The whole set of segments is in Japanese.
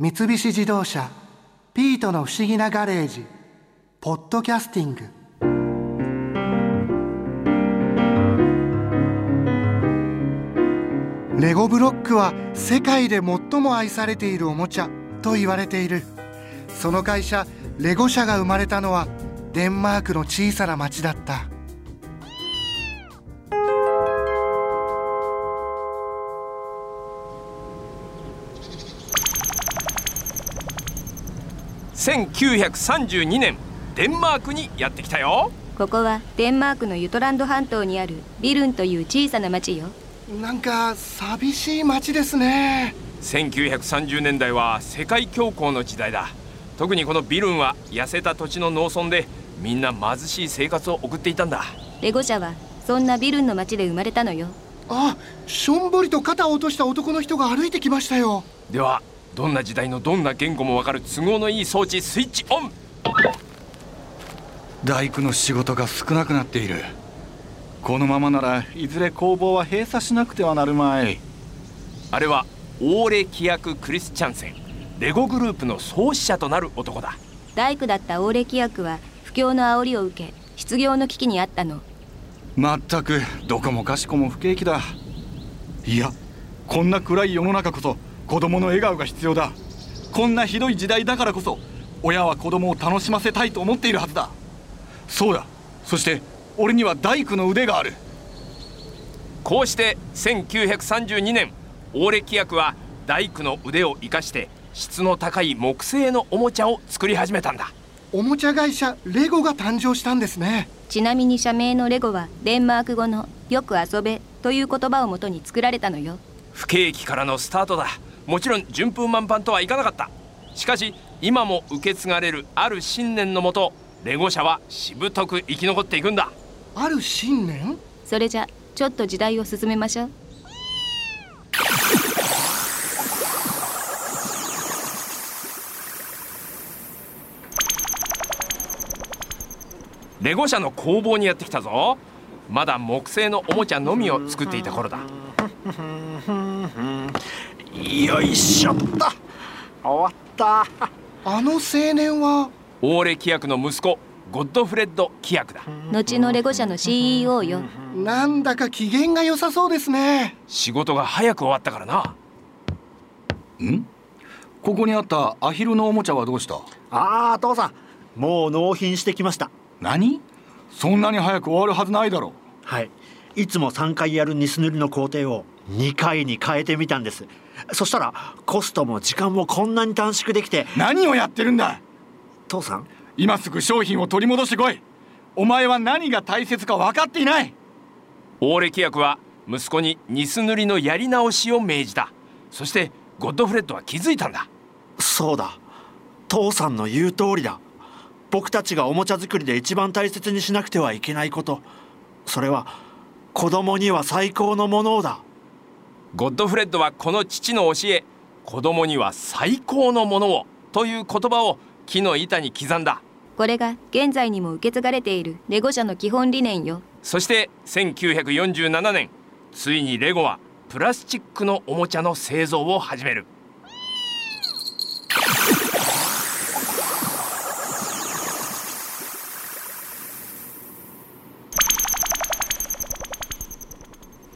三菱自動車「ピートの不思議なガレージ」「ポッドキャスティング」レゴブロックは世界で最も愛されているおもちゃと言われている。その会社レゴ社が生まれたのはデンマークの小さな町だった。1932年デンマークにやってきたよ。ここはデンマークのユトランド半島にあるビルンという小さな町よ。なんか寂しい町ですね。1930年代は世界恐慌の時代だ。特にこのビルンは痩せた土地の農村でみんな貧しい生活を送っていたんだ。レゴ社はそんなビルンの町で生まれたのよ。あしょんぼりと肩を落とした男の人が歩いてきましたよ。ではどんな時代のどんな言語もわかる都合のいい装置スイッチオン。大工の仕事が少なくなっている。このままならいずれ工房は閉鎖しなくてはなるまい。あれはオーレ規約クリスチャンセン。レゴグループの創始者となる男だ。大工だったオーレ規約は不況の煽りを受け失業の危機にあったの。まったくどこもかしこも不景気だ。いやこんな暗い世の中こそ子供の笑顔が必要だ。こんなひどい時代だからこそ親は子供を楽しませたいと思っているはずだ。そうだ。そして俺には大工の腕がある。こうして1932年オーレ規約は大工の腕を生かして質の高い木製のおもちゃを作り始めたんだ。おもちゃ会社レゴが誕生したんですね。ちなみに社名のレゴはデンマーク語のよく遊べという言葉をもとに作られたのよ。不景気からのスタートだもちろん順風満帆とはいかなかった。しかし今も受け継がれるある信念のもとレゴ社はしぶとく生き残っていくんだ。ある信念？それじゃちょっと時代を進めましょう。レゴ社の工房にやってきたぞ。まだ木製のおもちゃのみを作っていた頃だよいしょっと。終わった。あの青年は？オーレ規約の息子ゴッドフレッド規約だ。後のレゴ社の CEO よ。なんだか機嫌が良さそうですね。仕事が早く終わったからな。ん？ここにあったアヒルのおもちゃはどうした？ああ父さん。もう納品してきました。何？そんなに早く終わるはずないだろはい。いつも3回やるニス塗りの工程を2回に変えてみたんです。そしたらコストも時間もこんなに短縮できて何をやってるんだ？父さん。今すぐ商品を取り戻してこい。お前は何が大切か分かっていない。オーレ規約は息子にニス塗りのやり直しを命じた。そしてゴッドフレッドは気づいたんだ。そうだ。父さんの言う通りだ。僕たちがおもちゃ作りで一番大切にしなくてはいけないこと。それは子供には最高のものだゴッドフレッドはこの父の教え子供には最高のものをという言葉を木の板に刻んだ。これが現在にも受け継がれているレゴ社の基本理念よ。そして1947年ついにレゴはプラスチックのおもちゃの製造を始める。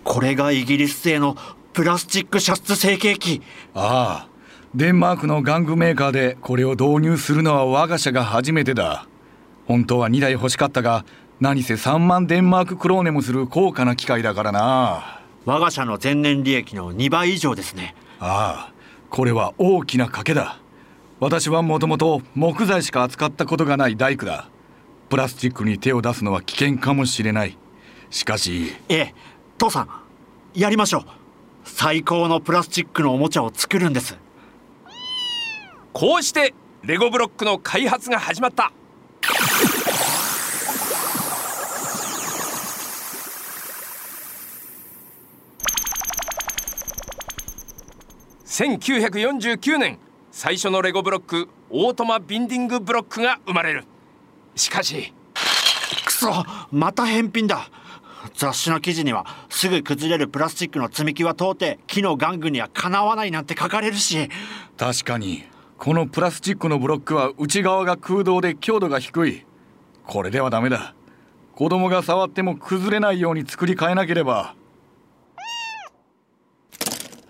これがイギリス製のプラスチック射出成形機。ああ。デンマークの玩具メーカーでこれを導入するのは我が社が初めてだ。本当は2台欲しかったが何せ3万デンマーククローネもする高価な機械だからな。我が社の前年利益の2倍以上ですね。ああ。これは大きな賭けだ。私はもともと木材しか扱ったことがない大工だ。プラスチックに手を出すのは危険かもしれない。しかし。ええ父さんやりましょう最高のプラスチックのおもちゃを作るんです。こうしてレゴブロックの開発が始まった。1949年最初のレゴブロックオートマビンディングブロックが生まれる。しかしくそまた返品だ雑誌の記事にはすぐ崩れるプラスチックの積み木は到底木の玩具にはかなわないなんて書かれるし。確かにこのプラスチックのブロックは内側が空洞で強度が低い。これではダメだ。子供が触っても崩れないように作り変えなければ。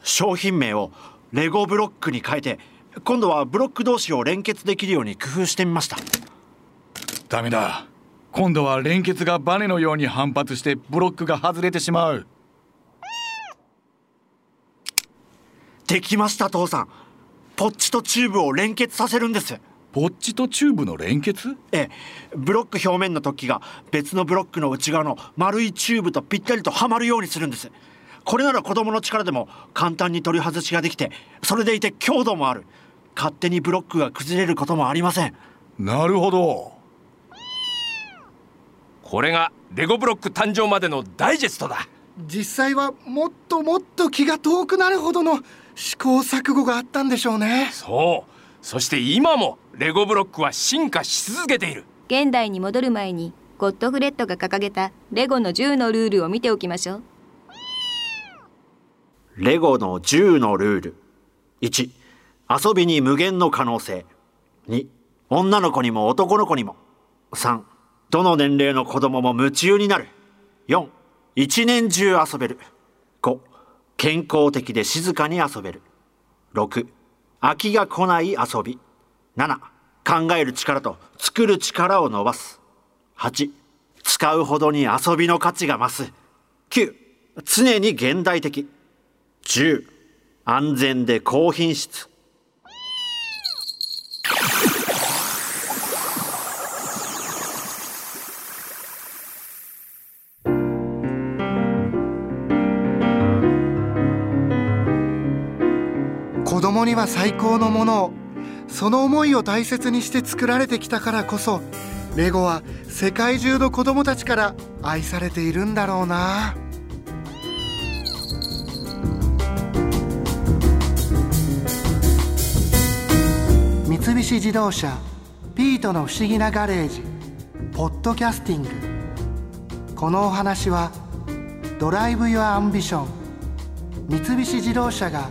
商品名をレゴブロックに変えて今度はブロック同士を連結できるように工夫してみました。ダメだ今度は連結がバネのように反発してブロックが外れてしまう。できました父さん。ポッチとチューブを連結させるんです。ポッチとチューブの連結？ええ。ブロック表面の突起が別のブロックの内側の丸いチューブとぴったりとはまるようにするんです。これなら子供の力でも簡単に取り外しができてそれでいて強度もある。勝手にブロックが崩れることもありません。なるほどこれがレゴブロック誕生までのダイジェストだ。実際はもっともっと気が遠くなるほどの試行錯誤があったんでしょうね。そう。そして今もレゴブロックは進化し続けている。現代に戻る前にゴッドフレッドが掲げたレゴの10のルールを見ておきましょう。レゴの10のルール。1遊びに無限の可能性。2女の子にも男の子にも。3どの年齢の子供も夢中になる。4一年中遊べる。5健康的で静かに遊べる。6飽きが来ない遊び。7考える力と作る力を伸ばす。8使うほどに遊びの価値が増す。9常に現代的。10安全で高品質。供には最高のものをその思いを大切にして作られてきたからこそレゴは世界中の子供たちから愛されているんだろうな。三菱自動車ピートの不思議なガレージポッドキャスティング。このお話はDrive your ambition 三菱自動車が